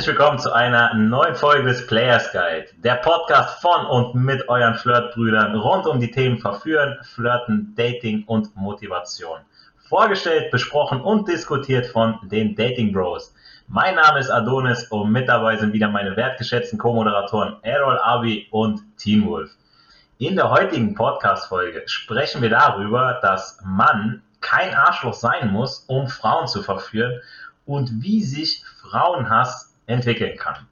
Herzlich willkommen zu einer neuen Folge des Players Guide, der Podcast von und mit euren Flirtbrüdern rund um die Themen Verführen, Flirten, Dating und Motivation. Vorgestellt, besprochen und diskutiert von den Dating Bros. Mein Name ist Adonis und mit dabei sind wieder meine wertgeschätzten Co-Moderatoren Errol Abi und Teen Wolf. In der heutigen Podcast-Folge sprechen wir darüber, dass man kein Arschloch sein muss, um Frauen zu verführen und wie sich Frauenhass entwickeln kann.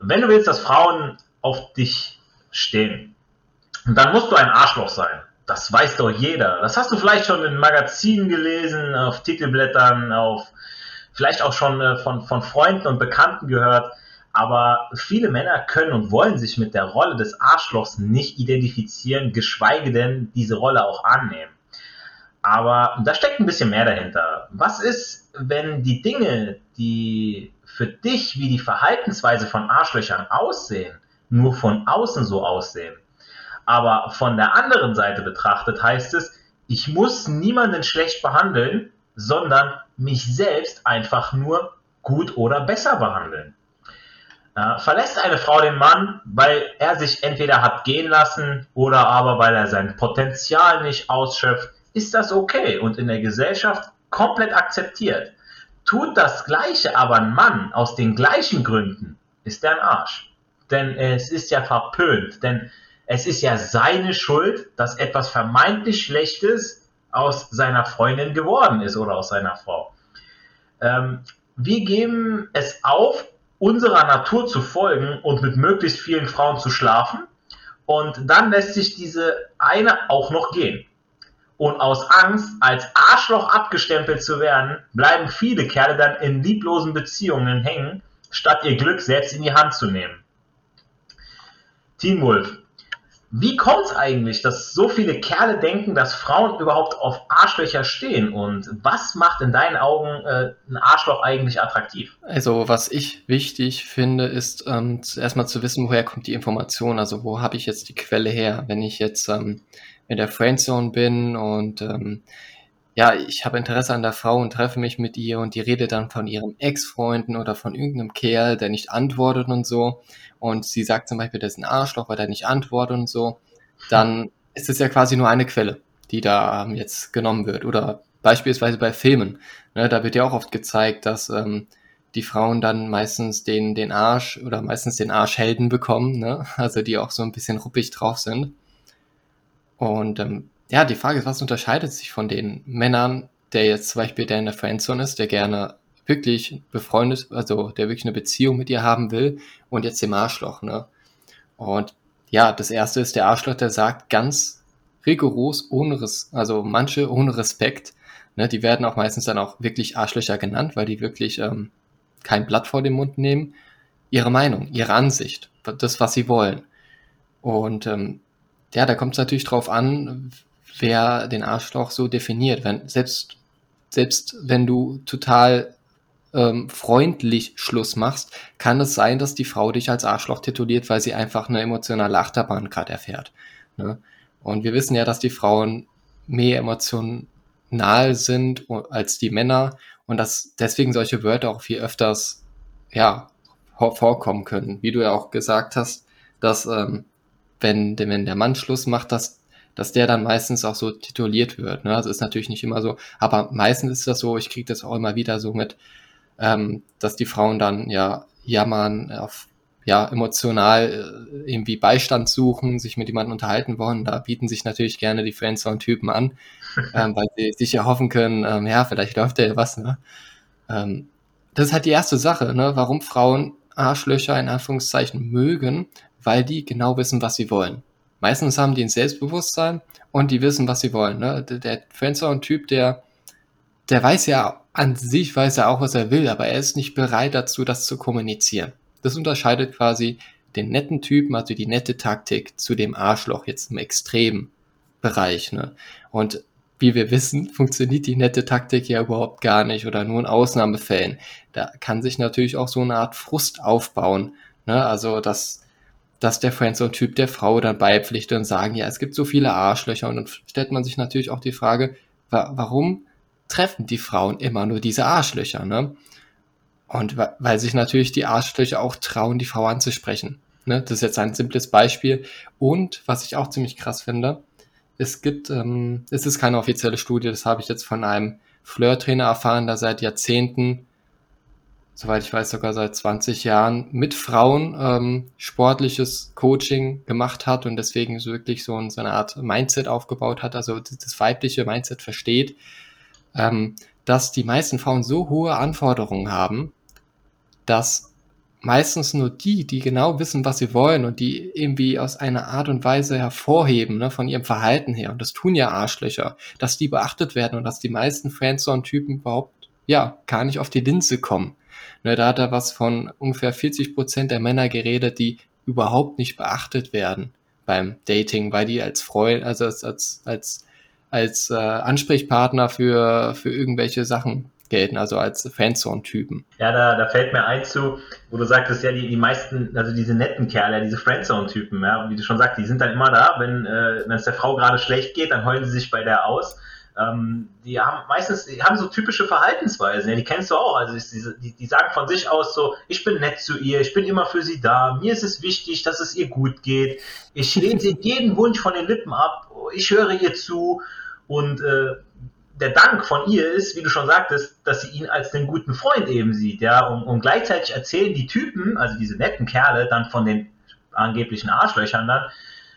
Wenn du willst, dass Frauen auf dich stehen, dann musst du ein Arschloch sein. Das weiß doch jeder. Das hast du vielleicht schon in Magazinen gelesen, auf Titelblättern, auf vielleicht auch schon äh, von, von Freunden und Bekannten gehört. Aber viele Männer können und wollen sich mit der Rolle des Arschlochs nicht identifizieren, geschweige denn diese Rolle auch annehmen. Aber da steckt ein bisschen mehr dahinter. Was ist, wenn die Dinge, die für dich wie die Verhaltensweise von Arschlöchern aussehen, nur von außen so aussehen? Aber von der anderen Seite betrachtet heißt es, ich muss niemanden schlecht behandeln, sondern mich selbst einfach nur gut oder besser behandeln. Verlässt eine Frau den Mann, weil er sich entweder hat gehen lassen oder aber weil er sein Potenzial nicht ausschöpft, ist das okay und in der Gesellschaft komplett akzeptiert. Tut das Gleiche aber ein Mann aus den gleichen Gründen, ist er ein Arsch. Denn es ist ja verpönt, denn es ist ja seine Schuld, dass etwas vermeintlich Schlechtes aus seiner Freundin geworden ist oder aus seiner Frau. Ähm, wir geben es auf, unserer Natur zu folgen und mit möglichst vielen Frauen zu schlafen. Und dann lässt sich diese eine auch noch gehen. Und aus Angst, als Arschloch abgestempelt zu werden, bleiben viele Kerle dann in lieblosen Beziehungen hängen, statt ihr Glück selbst in die Hand zu nehmen. Teen Wolf, wie kommt es eigentlich, dass so viele Kerle denken, dass Frauen überhaupt auf Arschlöcher stehen? Und was macht in deinen Augen äh, ein Arschloch eigentlich attraktiv? Also, was ich wichtig finde, ist ähm, erstmal zu wissen, woher kommt die Information. Also, wo habe ich jetzt die Quelle her? Wenn ich jetzt ähm, in der Friendzone bin und ähm, ja, ich habe Interesse an der Frau und treffe mich mit ihr und die redet dann von ihrem Ex-Freunden oder von irgendeinem Kerl, der nicht antwortet und so. Und sie sagt zum Beispiel, das ist ein Arschloch, weil der nicht antwortet und so. Dann ist es ja quasi nur eine Quelle, die da ähm, jetzt genommen wird. Oder beispielsweise bei Filmen. Ne, da wird ja auch oft gezeigt, dass ähm, die Frauen dann meistens den, den Arsch oder meistens den Arschhelden bekommen. Ne? Also die auch so ein bisschen ruppig drauf sind. Und ähm, ja, die Frage ist, was unterscheidet sich von den Männern, der jetzt zum Beispiel der in der Friendzone ist, der gerne wirklich befreundet, also der wirklich eine Beziehung mit ihr haben will und jetzt dem Arschloch, ne? Und ja, das erste ist der Arschloch, der sagt ganz rigoros, ohne Res also manche ohne Respekt, ne, die werden auch meistens dann auch wirklich Arschlöcher genannt, weil die wirklich ähm, kein Blatt vor den Mund nehmen, ihre Meinung, ihre Ansicht, das, was sie wollen. Und ähm, ja, da kommt es natürlich drauf an, wer den Arschloch so definiert. Wenn, selbst, selbst wenn du total ähm, freundlich Schluss machst, kann es sein, dass die Frau dich als Arschloch tituliert, weil sie einfach eine emotionale Achterbahn gerade erfährt. Ne? Und wir wissen ja, dass die Frauen mehr emotional sind als die Männer und dass deswegen solche Wörter auch viel öfters ja, vorkommen können. Wie du ja auch gesagt hast, dass ähm, wenn, wenn der Mann Schluss macht, dass, dass der dann meistens auch so tituliert wird. Ne? Also ist natürlich nicht immer so, aber meistens ist das so, ich kriege das auch immer wieder so mit, ähm, dass die Frauen dann ja jammern, auf, ja, emotional äh, irgendwie Beistand suchen, sich mit jemandem unterhalten wollen. Da bieten sich natürlich gerne die Friendzone-Typen an, ähm, weil sie sicher hoffen können, ähm, ja, vielleicht läuft ja was. Ne? Ähm, das ist halt die erste Sache, ne? warum Frauen Arschlöcher in Anführungszeichen mögen, weil die genau wissen, was sie wollen. Meistens haben die ein Selbstbewusstsein und die wissen, was sie wollen. Ne? Der, Friendzone-Typ, der, der weiß ja an sich, weiß er auch, was er will, aber er ist nicht bereit dazu, das zu kommunizieren. Das unterscheidet quasi den netten Typen, also die nette Taktik, zu dem Arschloch jetzt im extremen Bereich. Ne? Und wie wir wissen, funktioniert die nette Taktik ja überhaupt gar nicht oder nur in Ausnahmefällen. Da kann sich natürlich auch so eine Art Frust aufbauen. Ne? Also, dass dass der Friendzone-Typ der Frau dann beipflichtet und sagen, ja, es gibt so viele Arschlöcher. Und dann stellt man sich natürlich auch die Frage, wa warum treffen die Frauen immer nur diese Arschlöcher, ne? Und weil sich natürlich die Arschlöcher auch trauen, die Frau anzusprechen. Ne? Das ist jetzt ein simples Beispiel. Und was ich auch ziemlich krass finde, es gibt, ähm, es ist keine offizielle Studie, das habe ich jetzt von einem Flirt-Trainer erfahren, der seit Jahrzehnten, soweit ich weiß sogar seit 20 Jahren, mit Frauen ähm, sportliches Coaching gemacht hat und deswegen so wirklich so, ein, so eine Art Mindset aufgebaut hat, also das weibliche Mindset versteht, ähm, dass die meisten Frauen so hohe Anforderungen haben, dass meistens nur die, die genau wissen, was sie wollen und die irgendwie aus einer Art und Weise hervorheben, ne, von ihrem Verhalten her, und das tun ja Arschlöcher, dass die beachtet werden und dass die meisten Friendzone-Typen überhaupt, ja, gar nicht auf die Linse kommen. Ne, da hat er was von ungefähr 40 Prozent der Männer geredet, die überhaupt nicht beachtet werden beim Dating, weil die als Freund, also als, als, als, als äh, Ansprechpartner für, für irgendwelche Sachen gelten, also als Friendzone-Typen. Ja, da, da fällt mir ein zu, wo du sagtest, ja, die, die meisten, also diese netten Kerle, diese Friendzone-Typen, ja, wie du schon sagst, die sind dann immer da, wenn, äh, es der Frau gerade schlecht geht, dann heulen sie sich bei der aus. Ähm, die haben meistens, die haben so typische Verhaltensweisen, ja, die kennst du auch. Also die, die, sagen von sich aus so, ich bin nett zu ihr, ich bin immer für sie da, mir ist es wichtig, dass es ihr gut geht. Ich lehne jeden Wunsch von den Lippen ab, ich höre ihr zu und äh, der Dank von ihr ist, wie du schon sagtest, dass sie ihn als den guten Freund eben sieht, ja, und, und gleichzeitig erzählen die Typen, also diese netten Kerle, dann von den angeblichen Arschlöchern dann,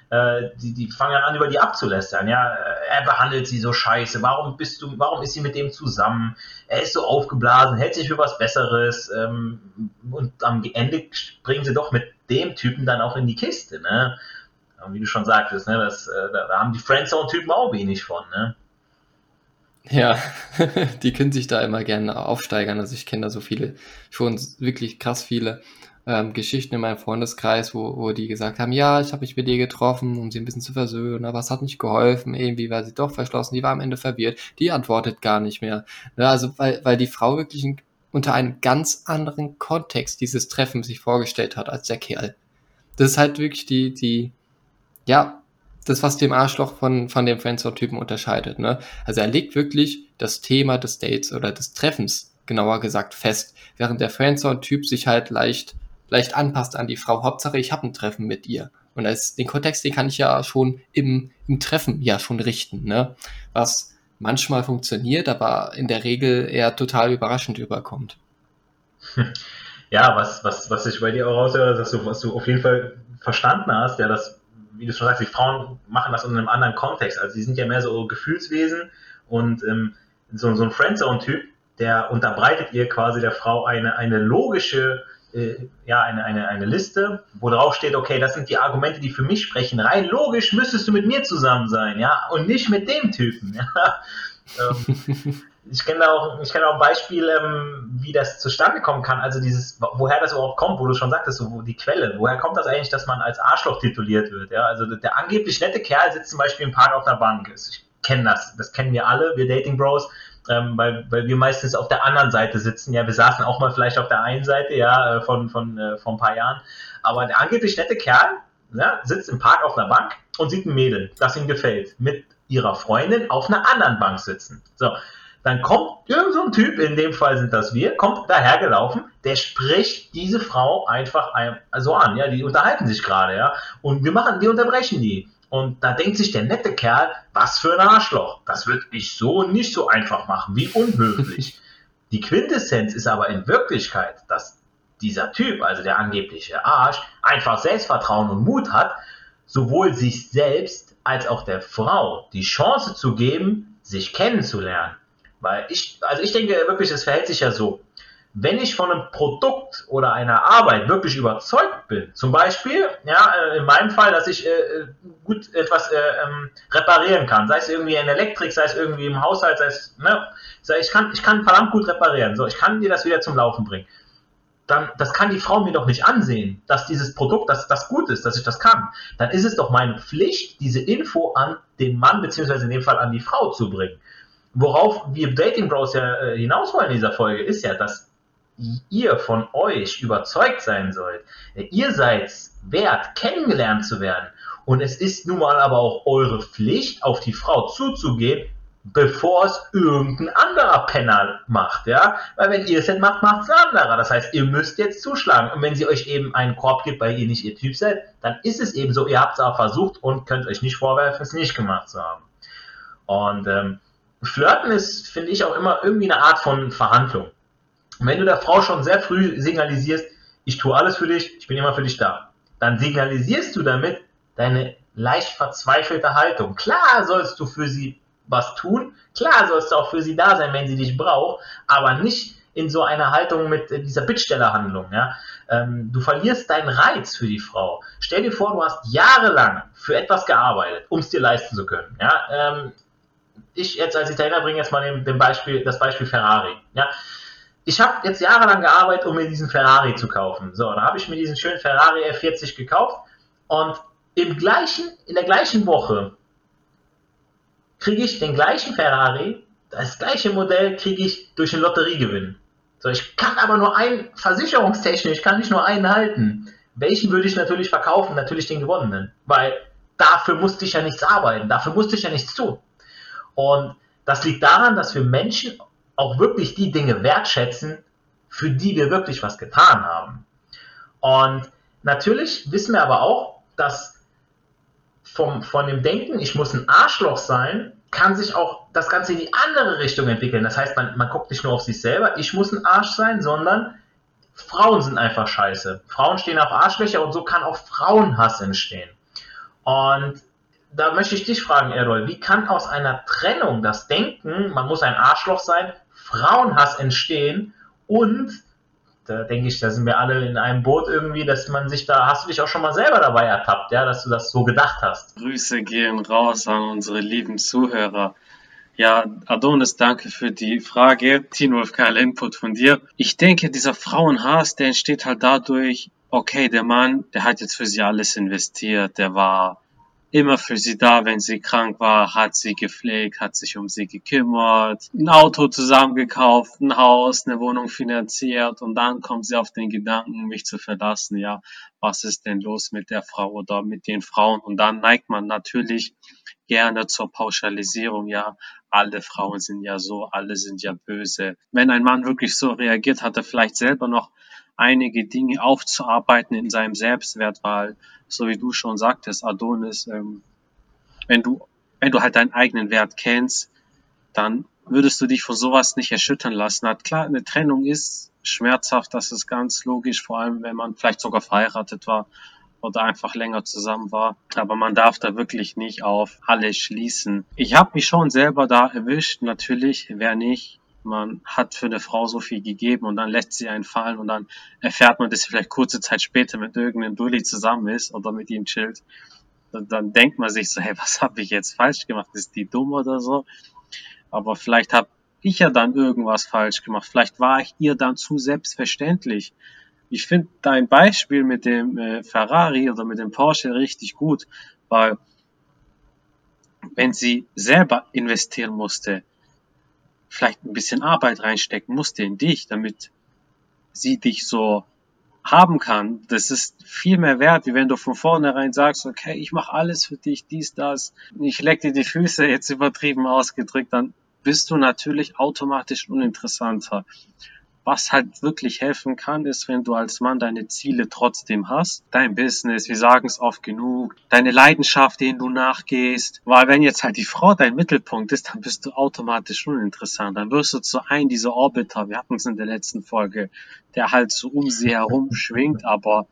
äh, die, die fangen an, über die abzulästern, ja, er behandelt sie so scheiße, warum bist du, warum ist sie mit dem zusammen, er ist so aufgeblasen, hält sich für was Besseres, ähm, und am Ende springen sie doch mit dem Typen dann auch in die Kiste, ne, und wie du schon sagtest, ne, das, äh, da haben die Friendzone-Typen auch wenig von, ne. Ja, die können sich da immer gerne aufsteigern. Also ich kenne da so viele, schon wirklich krass viele ähm, Geschichten in meinem Freundeskreis, wo, wo die gesagt haben, ja, ich habe mich mit dir getroffen, um sie ein bisschen zu versöhnen, aber es hat nicht geholfen, irgendwie war sie doch verschlossen, die war am Ende verwirrt, die antwortet gar nicht mehr. Ja, ne, also weil, weil die Frau wirklich ein, unter einem ganz anderen Kontext dieses Treffen sich vorgestellt hat als der Kerl. Das ist halt wirklich die, die, ja, das, was dem Arschloch von, von dem Friendzone-Typen unterscheidet. Ne? Also er legt wirklich das Thema des Dates oder des Treffens, genauer gesagt, fest, während der Friendzone-Typ sich halt leicht, leicht anpasst an die Frau. Hauptsache, ich habe ein Treffen mit ihr. Und das, den Kontext, den kann ich ja schon im, im Treffen ja schon richten, ne? Was manchmal funktioniert, aber in der Regel eher total überraschend überkommt. Ja, was, was, was ich bei dir auch raushöre, dass du, was du auf jeden Fall verstanden hast, ja, dass wie du schon sagst, die Frauen machen das in einem anderen Kontext. Also die sind ja mehr so Gefühlswesen und ähm, so, so ein Friendzone-Typ, der unterbreitet ihr quasi der Frau eine, eine logische, äh, ja, eine, eine, eine Liste, wo drauf steht, okay, das sind die Argumente, die für mich sprechen. Rein logisch müsstest du mit mir zusammen sein, ja, und nicht mit dem Typen. Ja? Ähm, ich kenne auch, ich kenne auch ein Beispiel, ähm, wie das zustande kommen kann. Also dieses, woher das überhaupt kommt, wo du schon sagtest, so, wo die Quelle, woher kommt das eigentlich, dass man als Arschloch tituliert wird? Ja, also der angeblich nette Kerl sitzt zum Beispiel im Park auf der Bank. Ich kenne das, das kennen wir alle, wir Dating Bros, ähm, weil, weil wir meistens auf der anderen Seite sitzen. Ja, wir saßen auch mal vielleicht auf der einen Seite, ja, äh, von, von, äh, von ein paar Jahren. Aber der angeblich nette Kerl ja, sitzt im Park auf einer Bank und sieht ein Mädel, das ihm gefällt, mit ihrer Freundin auf einer anderen Bank sitzen. So, dann kommt irgend so ein Typ, in dem Fall sind das wir, kommt dahergelaufen, der spricht diese Frau einfach so an, ja, die unterhalten sich gerade, ja, und wir machen, wir unterbrechen die. Und da denkt sich der nette Kerl, was für ein Arschloch. Das würde ich so nicht so einfach machen, wie unhöflich. Die Quintessenz ist aber in Wirklichkeit, dass dieser Typ, also der angebliche Arsch, einfach Selbstvertrauen und Mut hat, sowohl sich selbst als auch der Frau die Chance zu geben, sich kennenzulernen. Weil ich, also ich denke wirklich, es verhält sich ja so. Wenn ich von einem Produkt oder einer Arbeit wirklich überzeugt bin, zum Beispiel, ja, äh, in meinem Fall, dass ich äh, gut etwas äh, ähm, reparieren kann, sei es irgendwie in Elektrik, sei es irgendwie im Haushalt, sei es, ne, sei ich kann, ich kann verdammt gut reparieren, so, ich kann dir das wieder zum Laufen bringen. Dann, das kann die Frau mir doch nicht ansehen, dass dieses Produkt, dass das gut ist, dass ich das kann. Dann ist es doch meine Pflicht, diese Info an den Mann, beziehungsweise in dem Fall an die Frau zu bringen worauf wir Dating Bros ja äh, hinaus wollen in dieser Folge, ist ja, dass ihr von euch überzeugt sein sollt. Ihr seid wert, kennengelernt zu werden. Und es ist nun mal aber auch eure Pflicht, auf die Frau zuzugehen, bevor es irgendein anderer Penner macht, ja. Weil wenn ihr es nicht macht, macht es ein anderer. Das heißt, ihr müsst jetzt zuschlagen. Und wenn sie euch eben einen Korb gibt, weil ihr nicht ihr Typ seid, dann ist es eben so, ihr habt es auch versucht und könnt euch nicht vorwerfen, es nicht gemacht zu haben. Und ähm, Flirten ist, finde ich, auch immer irgendwie eine Art von Verhandlung. Wenn du der Frau schon sehr früh signalisierst, ich tue alles für dich, ich bin immer für dich da, dann signalisierst du damit deine leicht verzweifelte Haltung. Klar sollst du für sie was tun. Klar sollst du auch für sie da sein, wenn sie dich braucht, aber nicht in so einer Haltung mit dieser Bittstellerhandlung. Ja? Ähm, du verlierst deinen Reiz für die Frau. Stell dir vor, du hast jahrelang für etwas gearbeitet, um es dir leisten zu können. Ja? Ähm, ich jetzt als Italiener bringe jetzt mal den, den Beispiel, das Beispiel Ferrari. Ja? Ich habe jetzt jahrelang gearbeitet, um mir diesen Ferrari zu kaufen. So, dann habe ich mir diesen schönen Ferrari F40 gekauft und im gleichen, in der gleichen Woche kriege ich den gleichen Ferrari, das gleiche Modell kriege ich durch einen Lotteriegewinn. So, ich kann aber nur einen, versicherungstechnisch kann ich nur einen halten. Welchen würde ich natürlich verkaufen? Natürlich den gewonnenen. Weil dafür musste ich ja nichts arbeiten, dafür musste ich ja nichts tun. Und das liegt daran, dass wir Menschen auch wirklich die Dinge wertschätzen, für die wir wirklich was getan haben. Und natürlich wissen wir aber auch, dass vom, von dem Denken, ich muss ein Arschloch sein, kann sich auch das Ganze in die andere Richtung entwickeln. Das heißt, man, man guckt nicht nur auf sich selber, ich muss ein Arsch sein, sondern Frauen sind einfach scheiße. Frauen stehen auf Arschlöcher und so kann auch Frauenhass entstehen. Und da möchte ich dich fragen, Errol, wie kann aus einer Trennung das Denken, man muss ein Arschloch sein, Frauenhass entstehen und da denke ich, da sind wir alle in einem Boot irgendwie, dass man sich da, hast du dich auch schon mal selber dabei ertappt, ja, dass du das so gedacht hast. Grüße gehen raus an unsere lieben Zuhörer. Ja, Adonis, danke für die Frage. Teen Wolf, geiler Input von dir. Ich denke, dieser Frauenhass, der entsteht halt dadurch, okay, der Mann, der hat jetzt für sie alles investiert, der war immer für sie da, wenn sie krank war, hat sie gepflegt, hat sich um sie gekümmert, ein Auto zusammengekauft, ein Haus, eine Wohnung finanziert und dann kommt sie auf den Gedanken, mich zu verlassen. Ja, was ist denn los mit der Frau oder mit den Frauen? Und dann neigt man natürlich gerne zur Pauschalisierung. Ja, alle Frauen sind ja so, alle sind ja böse. Wenn ein Mann wirklich so reagiert, hat er vielleicht selber noch einige Dinge aufzuarbeiten in seinem Selbstwert, weil, so wie du schon sagtest, Adonis, ähm, wenn du, wenn du halt deinen eigenen Wert kennst, dann würdest du dich von sowas nicht erschüttern lassen. Hat klar, eine Trennung ist schmerzhaft, das ist ganz logisch, vor allem wenn man vielleicht sogar verheiratet war oder einfach länger zusammen war. Aber man darf da wirklich nicht auf alle schließen. Ich habe mich schon selber da erwischt, natürlich, wer nicht man hat für eine Frau so viel gegeben und dann lässt sie einen fallen und dann erfährt man, dass sie vielleicht kurze Zeit später mit irgendeinem Dulli zusammen ist oder mit ihm chillt. Und dann denkt man sich so, hey, was habe ich jetzt falsch gemacht? Ist die dumm oder so? Aber vielleicht habe ich ja dann irgendwas falsch gemacht. Vielleicht war ich ihr dann zu selbstverständlich. Ich finde dein Beispiel mit dem äh, Ferrari oder mit dem Porsche richtig gut, weil wenn sie selber investieren musste, vielleicht ein bisschen Arbeit reinstecken musste in dich, damit sie dich so haben kann, das ist viel mehr wert, wie wenn du von vornherein sagst, okay, ich mache alles für dich, dies, das, ich leck dir die Füße, jetzt übertrieben ausgedrückt, dann bist du natürlich automatisch uninteressanter. Was halt wirklich helfen kann, ist, wenn du als Mann deine Ziele trotzdem hast, dein Business, wir sagen es oft genug, deine Leidenschaft, denen du nachgehst. Weil wenn jetzt halt die Frau dein Mittelpunkt ist, dann bist du automatisch uninteressant. Dann wirst du zu einem dieser Orbiter, wir hatten es in der letzten Folge, der halt so um sie herum schwingt, aber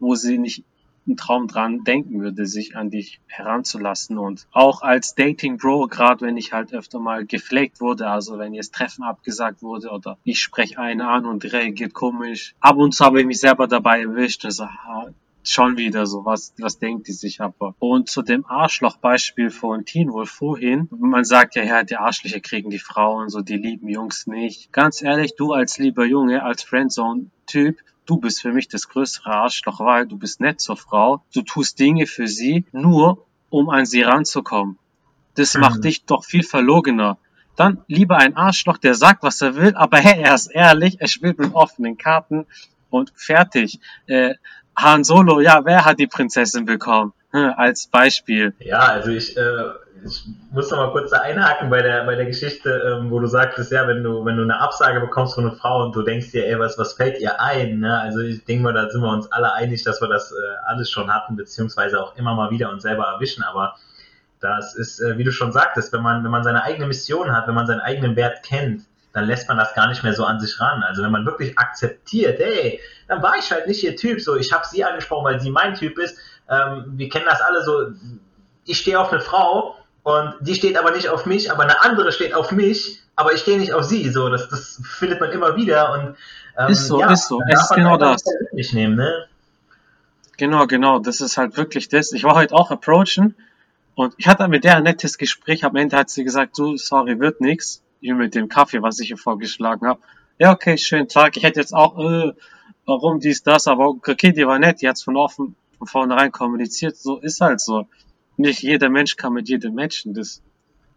wo sie nicht einen Traum dran denken würde, sich an dich heranzulassen. Und auch als Dating Bro, gerade wenn ich halt öfter mal gepflegt wurde, also wenn jetzt Treffen abgesagt wurde oder ich spreche einen an und reagiert komisch. Ab und zu habe ich mich selber dabei erwischt und so, ah, schon wieder so, was, was denkt die sich aber? Und zu dem Arschloch-Beispiel von Teen wohl vorhin, man sagt ja, ja, die Arschlöcher kriegen die Frauen, so die lieben Jungs nicht. Ganz ehrlich, du als lieber Junge, als Friendzone-Typ, du bist für mich das größere Arschloch, weil du bist nett zur Frau, du tust Dinge für sie, nur um an sie ranzukommen. Das mhm. macht dich doch viel verlogener. Dann lieber ein Arschloch, der sagt, was er will, aber hey, er ist ehrlich, er spielt mit offenen Karten und fertig. Äh, Han Solo, ja, wer hat die Prinzessin bekommen? Hm, als Beispiel. Ja, also ich, äh, ich muss noch mal kurz da einhaken bei der, bei der Geschichte, ähm, wo du sagtest, ja, wenn du, wenn du eine Absage bekommst von einer Frau und du denkst dir, ey, was, was fällt ihr ein? Ne? Also ich denke mal, da sind wir uns alle einig, dass wir das äh, alles schon hatten, beziehungsweise auch immer mal wieder uns selber erwischen, aber das ist, äh, wie du schon sagtest, wenn man, wenn man seine eigene Mission hat, wenn man seinen eigenen Wert kennt, dann lässt man das gar nicht mehr so an sich ran. Also wenn man wirklich akzeptiert, hey, dann war ich halt nicht ihr Typ, so ich habe sie angesprochen, weil sie mein Typ ist. Ähm, wir kennen das alle so, ich stehe auf eine Frau und die steht aber nicht auf mich, aber eine andere steht auf mich, aber ich stehe nicht auf sie. So, das, das findet man immer wieder und ähm, ist so, ja, ist so, es ist genau das. Nicht nehmen, ne? Genau, genau, das ist halt wirklich das. Ich war heute auch approachen und ich hatte mit der ein nettes Gespräch. Am Ende hat sie gesagt, du, sorry, wird nix. Hier mit dem Kaffee, was ich ihr vorgeschlagen habe. Ja, okay, schönen Tag. Ich hätte jetzt auch, äh, warum dies, das, aber okay, die war nett, die hat's von offen, von vornherein kommuniziert. So ist halt so. Nicht jeder Mensch kann mit jedem matchen. Das,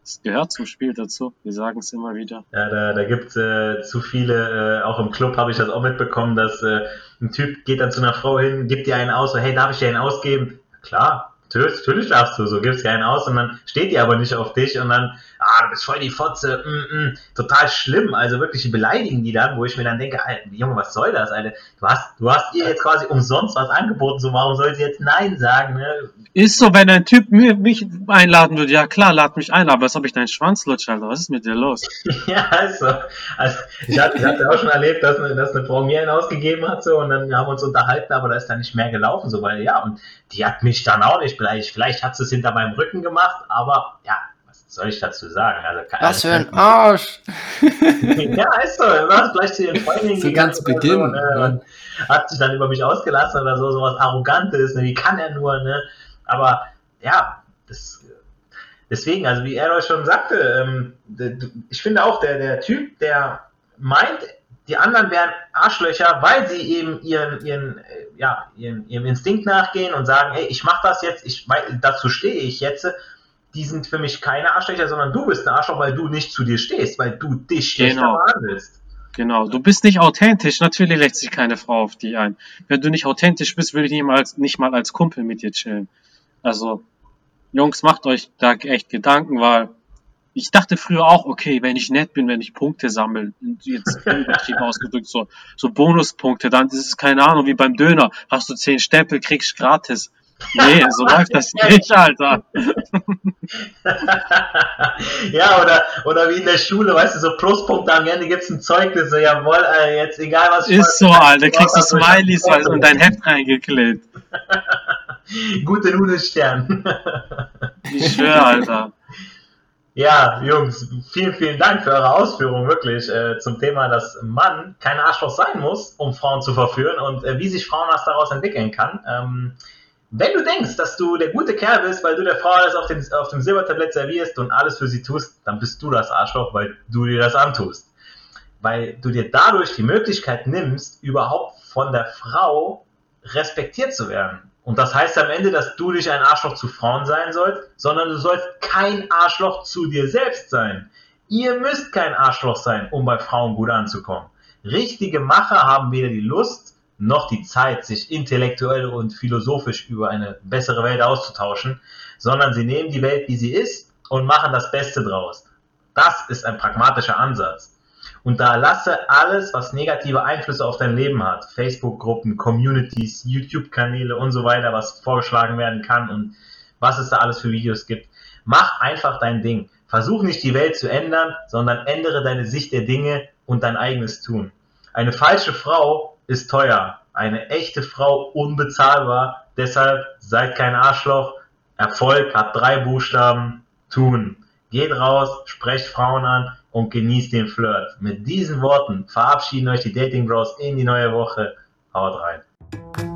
das gehört zum Spiel dazu. Wir sagen es immer wieder. Ja, da, da gibt äh, zu viele, äh, auch im Club habe ich das auch mitbekommen, dass äh, ein Typ geht dann zu einer Frau hin, gibt dir einen aus, so, hey, darf ich dir einen ausgeben? Klar, Natürlich, darfst du, so gibst dir einen aus und dann steht die aber nicht auf dich und dann, ah, du bist voll die Fotze, mm, mm, total schlimm, also wirklich beleidigen die dann, wo ich mir dann denke, Alter, Junge, was soll das, Alter? Du hast, du hast ihr jetzt quasi umsonst was angeboten, so warum soll sie jetzt Nein sagen, ne? Ist so, wenn ein Typ mir, mich einladen würde, ja klar, lad mich ein, aber was habe ich deinen Schwanzlutsch, Alter, was ist mit dir los? ja, also, also ich hatte, ich hatte auch schon erlebt, dass eine, dass eine Frau mir einen ausgegeben hat, so, und dann haben wir uns unterhalten, aber da ist dann nicht mehr gelaufen, so, weil, ja, und die hat mich dann auch nicht beleidigt. Vielleicht hat sie es hinter meinem Rücken gemacht, aber ja, was soll ich dazu sagen? Also, was für ein Arsch! ja, ist so. Was, vielleicht zu ihren Freundinnen so ganz Beginn. So, ne, hat sich dann über mich ausgelassen oder so, sowas Arrogantes. Ne? Wie kann er nur, ne? Aber ja, das, deswegen, also wie er euch schon sagte, ähm, ich finde auch, der, der Typ, der meint, die anderen wären Arschlöcher, weil sie eben ihren, ihren, äh, ja, ihren, ihrem Instinkt nachgehen und sagen, hey, ich mache das jetzt, ich, dazu stehe ich jetzt. Die sind für mich keine Arschlöcher, sondern du bist ein Arschloch, weil du nicht zu dir stehst, weil du dich schlechter genau. behandelst. Genau, du bist nicht authentisch. Natürlich lässt sich keine Frau auf dich ein. Wenn du nicht authentisch bist, würde ich nicht mal als, nicht mal als Kumpel mit dir chillen. Also, Jungs, macht euch da echt Gedanken, weil ich dachte früher auch, okay, wenn ich nett bin, wenn ich Punkte sammle, jetzt übertrieben ausgedrückt, so, so Bonuspunkte, dann ist es keine Ahnung, wie beim Döner, hast du zehn Stempel, kriegst gratis. Nee, so läuft das nicht, Alter. ja, oder, oder wie in der Schule, weißt du, so Pluspunkte am Ende gibt's ein Zeugnis, so, jawohl, äh, jetzt egal was ich Ist so, Alter, kriegst du Smileys und dein Heft reingeklebt. Gute Nudelstern. ich schwöre, Alter. Ja, Jungs, vielen, vielen Dank für eure Ausführungen wirklich äh, zum Thema, dass Mann kein Arschloch sein muss, um Frauen zu verführen und äh, wie sich Frauenhass daraus entwickeln kann. Ähm, wenn du denkst, dass du der gute Kerl bist, weil du der Frau alles auf, den, auf dem Silbertablett servierst und alles für sie tust, dann bist du das Arschloch, weil du dir das antust. Weil du dir dadurch die Möglichkeit nimmst, überhaupt von der Frau respektiert zu werden. Und das heißt am Ende, dass du nicht ein Arschloch zu Frauen sein sollst, sondern du sollst kein Arschloch zu dir selbst sein. Ihr müsst kein Arschloch sein, um bei Frauen gut anzukommen. Richtige Macher haben weder die Lust noch die Zeit, sich intellektuell und philosophisch über eine bessere Welt auszutauschen, sondern sie nehmen die Welt, wie sie ist und machen das Beste draus. Das ist ein pragmatischer Ansatz. Und da lasse alles, was negative Einflüsse auf dein Leben hat, Facebook-Gruppen, Communities, YouTube-Kanäle und so weiter, was vorgeschlagen werden kann und was es da alles für Videos gibt. Mach einfach dein Ding. Versuch nicht die Welt zu ändern, sondern ändere deine Sicht der Dinge und dein eigenes Tun. Eine falsche Frau ist teuer, eine echte Frau unbezahlbar. Deshalb seid kein Arschloch. Erfolg hat drei Buchstaben. Tun. Geht raus, sprecht Frauen an und genießt den Flirt. Mit diesen Worten verabschieden euch die Dating Bros in die neue Woche. Haut rein.